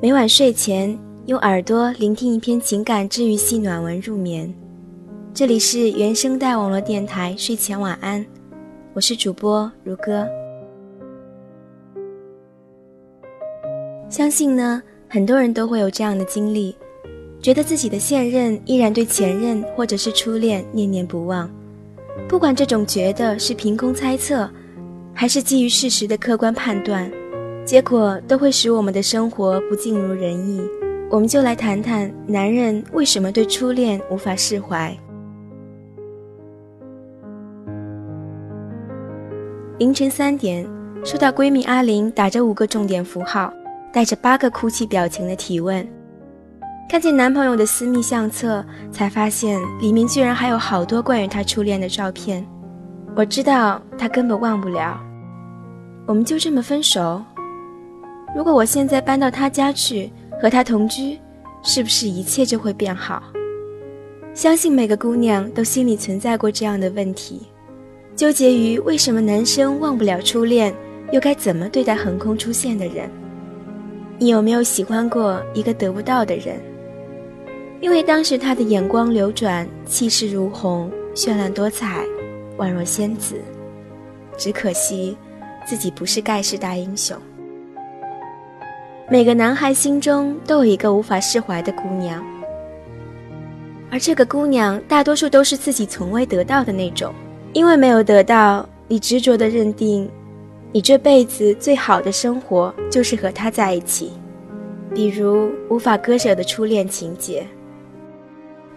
每晚睡前用耳朵聆听一篇情感治愈系暖文入眠。这里是原声带网络电台睡前晚安，我是主播如歌。相信呢，很多人都会有这样的经历，觉得自己的现任依然对前任或者是初恋念念不忘。不管这种觉得是凭空猜测，还是基于事实的客观判断。结果都会使我们的生活不尽如人意。我们就来谈谈男人为什么对初恋无法释怀。凌晨三点，收到闺蜜阿玲打着五个重点符号，带着八个哭泣表情的提问。看见男朋友的私密相册，才发现里面居然还有好多关于他初恋的照片。我知道他根本忘不了。我们就这么分手。如果我现在搬到他家去和他同居，是不是一切就会变好？相信每个姑娘都心里存在过这样的问题，纠结于为什么男生忘不了初恋，又该怎么对待横空出现的人？你有没有喜欢过一个得不到的人？因为当时他的眼光流转，气势如虹，绚烂多彩，宛若仙子，只可惜自己不是盖世大英雄。每个男孩心中都有一个无法释怀的姑娘，而这个姑娘大多数都是自己从未得到的那种。因为没有得到，你执着的认定，你这辈子最好的生活就是和他在一起。比如无法割舍的初恋情节。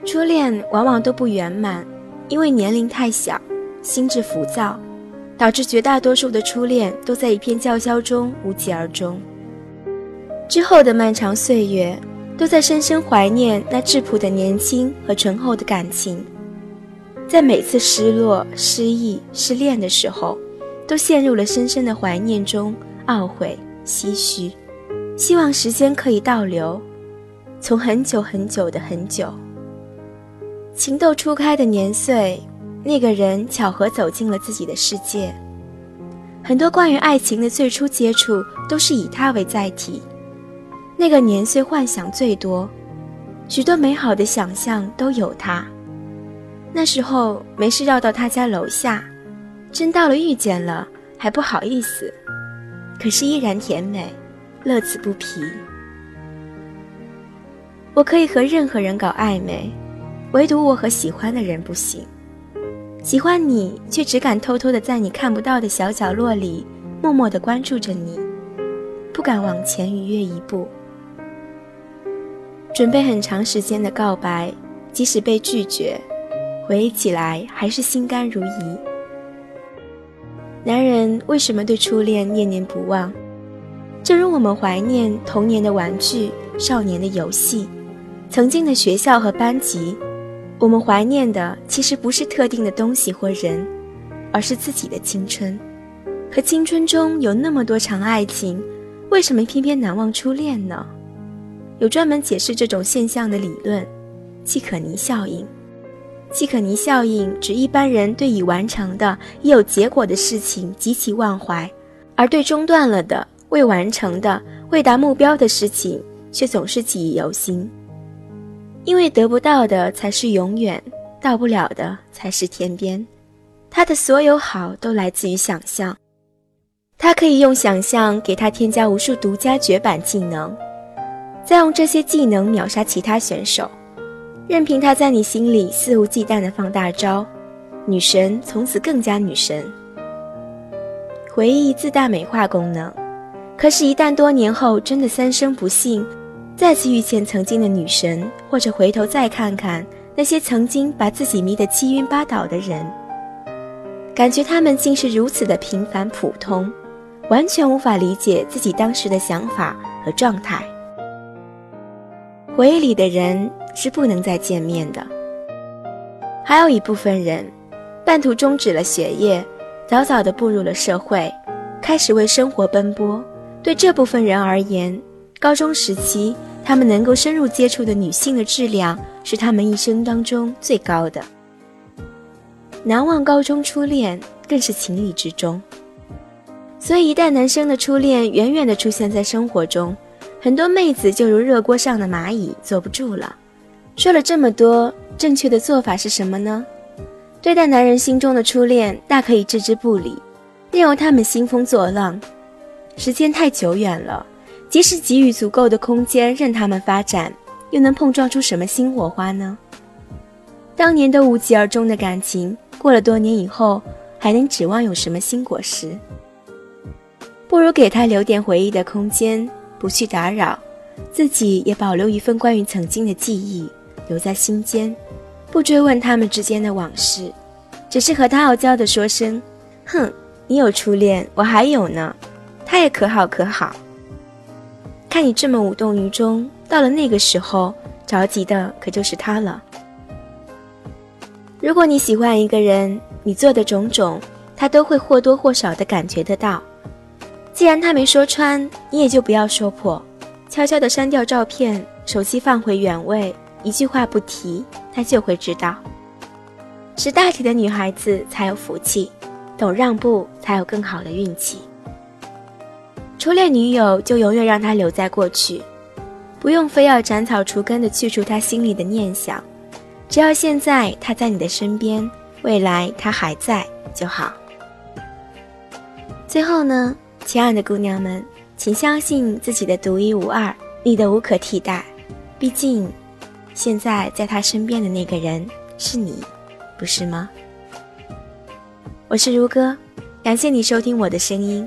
初恋往往都不圆满，因为年龄太小，心智浮躁，导致绝大多数的初恋都在一片叫嚣中无疾而终。之后的漫长岁月，都在深深怀念那质朴的年轻和醇厚的感情。在每次失落、失意、失恋的时候，都陷入了深深的怀念中，懊悔、唏嘘，希望时间可以倒流，从很久很久的很久，情窦初开的年岁，那个人巧合走进了自己的世界。很多关于爱情的最初接触，都是以他为载体。那个年岁幻想最多，许多美好的想象都有他。那时候没事绕到他家楼下，真到了遇见了还不好意思，可是依然甜美，乐此不疲。我可以和任何人搞暧昧，唯独我和喜欢的人不行。喜欢你，却只敢偷偷的在你看不到的小角落里，默默的关注着你，不敢往前逾越一步。准备很长时间的告白，即使被拒绝，回忆起来还是心甘如饴。男人为什么对初恋念念不忘？正如我们怀念童年的玩具、少年的游戏、曾经的学校和班级，我们怀念的其实不是特定的东西或人，而是自己的青春。可青春中有那么多场爱情，为什么偏偏难忘初恋呢？有专门解释这种现象的理论，契可尼效应。契可尼效应指一般人对已完成的、已有结果的事情极其忘怀，而对中断了的、未完成的、未达目标的事情却总是记忆犹新。因为得不到的才是永远，到不了的才是天边。他的所有好都来自于想象，他可以用想象给他添加无数独家绝版技能。再用这些技能秒杀其他选手，任凭他在你心里肆无忌惮的放大招，女神从此更加女神。回忆自带美化功能，可是，一旦多年后真的三生不幸，再次遇见曾经的女神，或者回头再看看那些曾经把自己迷得七晕八倒的人，感觉他们竟是如此的平凡普通，完全无法理解自己当时的想法和状态。回忆里的人是不能再见面的。还有一部分人，半途终止了学业，早早的步入了社会，开始为生活奔波。对这部分人而言，高中时期他们能够深入接触的女性的质量，是他们一生当中最高的。难忘高中初恋，更是情理之中。所以，一旦男生的初恋远远的出现在生活中，很多妹子就如热锅上的蚂蚁，坐不住了。说了这么多，正确的做法是什么呢？对待男人心中的初恋，大可以置之不理，任由他们兴风作浪。时间太久远了，即使给予足够的空间任他们发展，又能碰撞出什么新火花呢？当年都无疾而终的感情，过了多年以后，还能指望有什么新果实？不如给他留点回忆的空间。不去打扰，自己也保留一份关于曾经的记忆留在心间，不追问他们之间的往事，只是和他傲娇的说声：“哼，你有初恋，我还有呢，他也可好可好。看你这么无动于衷，到了那个时候，着急的可就是他了。如果你喜欢一个人，你做的种种，他都会或多或少的感觉得到。”既然他没说穿，你也就不要说破，悄悄地删掉照片，手机放回原位，一句话不提，他就会知道。识大体的女孩子才有福气，懂让步才有更好的运气。初恋女友就永远让他留在过去，不用非要斩草除根的去除他心里的念想，只要现在他在你的身边，未来他还在就好。最后呢？亲爱的姑娘们，请相信自己的独一无二，你的无可替代。毕竟，现在在他身边的那个人是你，不是吗？我是如歌，感谢你收听我的声音。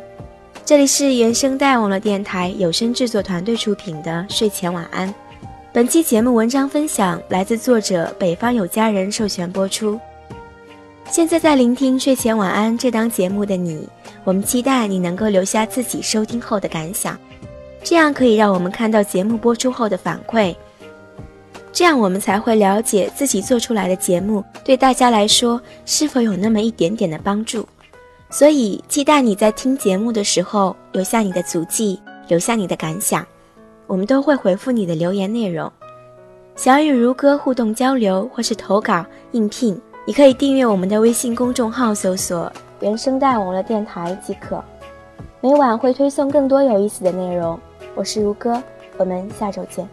这里是原声带网络电台有声制作团队出品的睡前晚安。本期节目文章分享来自作者北方有佳人授权播出。现在在聆听睡前晚安这档节目的你。我们期待你能够留下自己收听后的感想，这样可以让我们看到节目播出后的反馈，这样我们才会了解自己做出来的节目对大家来说是否有那么一点点的帮助。所以，期待你在听节目的时候留下你的足迹，留下你的感想，我们都会回复你的留言内容。想与如歌互动交流或是投稿应聘，你可以订阅我们的微信公众号，搜索。原声带网络电台即可，每晚会推送更多有意思的内容。我是如歌，我们下周见。